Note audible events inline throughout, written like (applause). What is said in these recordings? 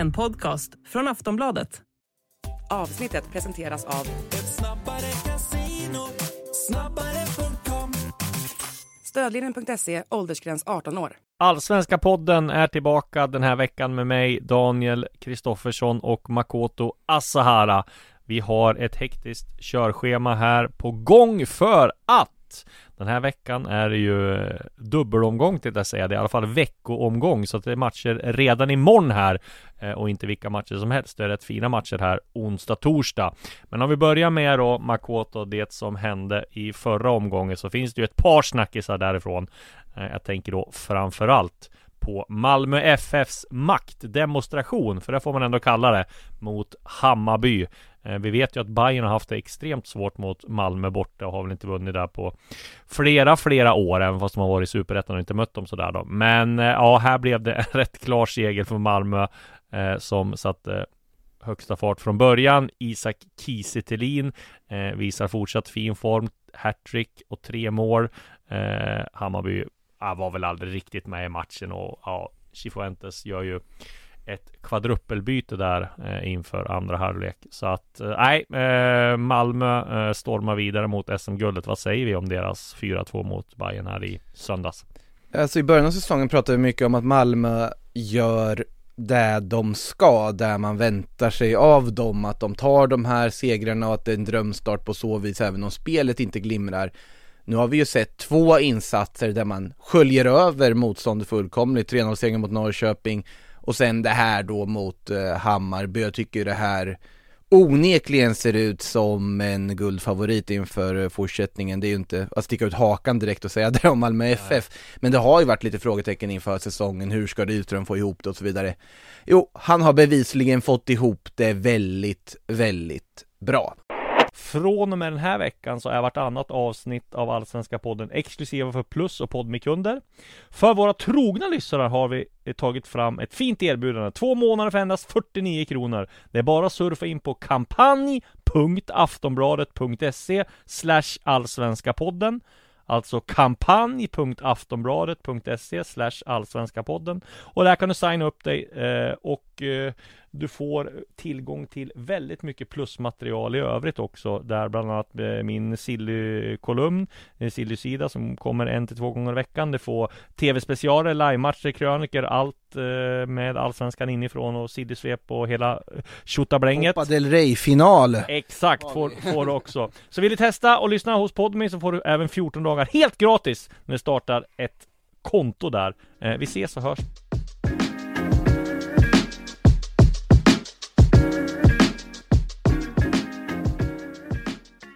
En podcast från Aftonbladet. Avsnittet presenteras av... Ett snabbare casino, snabbare.com Stödlinjen.se, åldersgräns 18 år. Allsvenska podden är tillbaka den här veckan med mig, Daniel Kristoffersson och Makoto Asahara. Vi har ett hektiskt körschema här på gång för att den här veckan är det ju eh, dubbelomgång till att säga. Det är i alla fall veckoomgång så att det är matcher redan imorgon här eh, och inte vilka matcher som helst. Det är rätt fina matcher här onsdag, torsdag. Men om vi börjar med då Makoto, det som hände i förra omgången så finns det ju ett par snackisar därifrån. Eh, jag tänker då framförallt på Malmö FFs maktdemonstration, för det får man ändå kalla det, mot Hammarby. Eh, vi vet ju att Bayern har haft det extremt svårt mot Malmö borta och har väl inte vunnit där på flera, flera år, även fast de har varit i Superettan och inte mött dem sådär då. Men eh, ja, här blev det (laughs) en rätt klar seger för Malmö eh, som satte högsta fart från början. Isak Kiese eh, visar fortsatt fin form, hattrick och tre mål. Eh, Hammarby ja, var väl aldrig riktigt med i matchen och ja, Chifuentes gör ju ett kvadruppelbyte där eh, inför andra halvlek. Så att eh, nej, eh, Malmö eh, stormar vidare mot SM-guldet. Vad säger vi om deras 4-2 mot Bayern här i söndags? Alltså i början av säsongen pratade vi mycket om att Malmö gör det de ska, där man väntar sig av dem, att de tar de här segrarna och att det är en drömstart på så vis även om spelet inte glimrar. Nu har vi ju sett två insatser där man sköljer över motståndet fullkomligt, 3-0-segern mot Norrköping och sen det här då mot eh, Hammarby. Jag tycker det här onekligen ser ut som en guldfavorit inför eh, fortsättningen. Det är ju inte att sticka ut hakan direkt och säga (laughs) det om Malmö FF. Men det har ju varit lite frågetecken inför säsongen. Hur ska Rydström få ihop det och så vidare. Jo, han har bevisligen fått ihop det väldigt, väldigt bra. Från och med den här veckan så är vartannat avsnitt av Allsvenska podden exklusiva för Plus och Podmikunder. För våra trogna lyssnare har vi eh, tagit fram ett fint erbjudande. Två månader för endast 49 kronor. Det är bara att surfa in på kampanj.aftonbladet.se slash allsvenska podden Alltså kampanj.aftonbladet.se slash allsvenska podden. Och där kan du signa upp dig eh, och eh, du får tillgång till väldigt mycket plusmaterial i övrigt också. Där bland annat eh, min Silly-kolumn Silly-sida som kommer en till två gånger i veckan. Du får tv-specialer, livematcher, kröniker, allt med Allsvenskan inifrån och Silly-svep och hela tjottablänget Copa del Rey-final! Exakt, får, får du också Så vill du testa och lyssna hos Podme så får du även 14 dagar helt gratis när du startar ett konto där Vi ses och hörs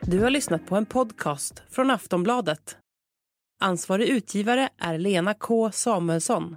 Du har lyssnat på en podcast från Aftonbladet. Ansvarig utgivare är Lena K Samuelsson.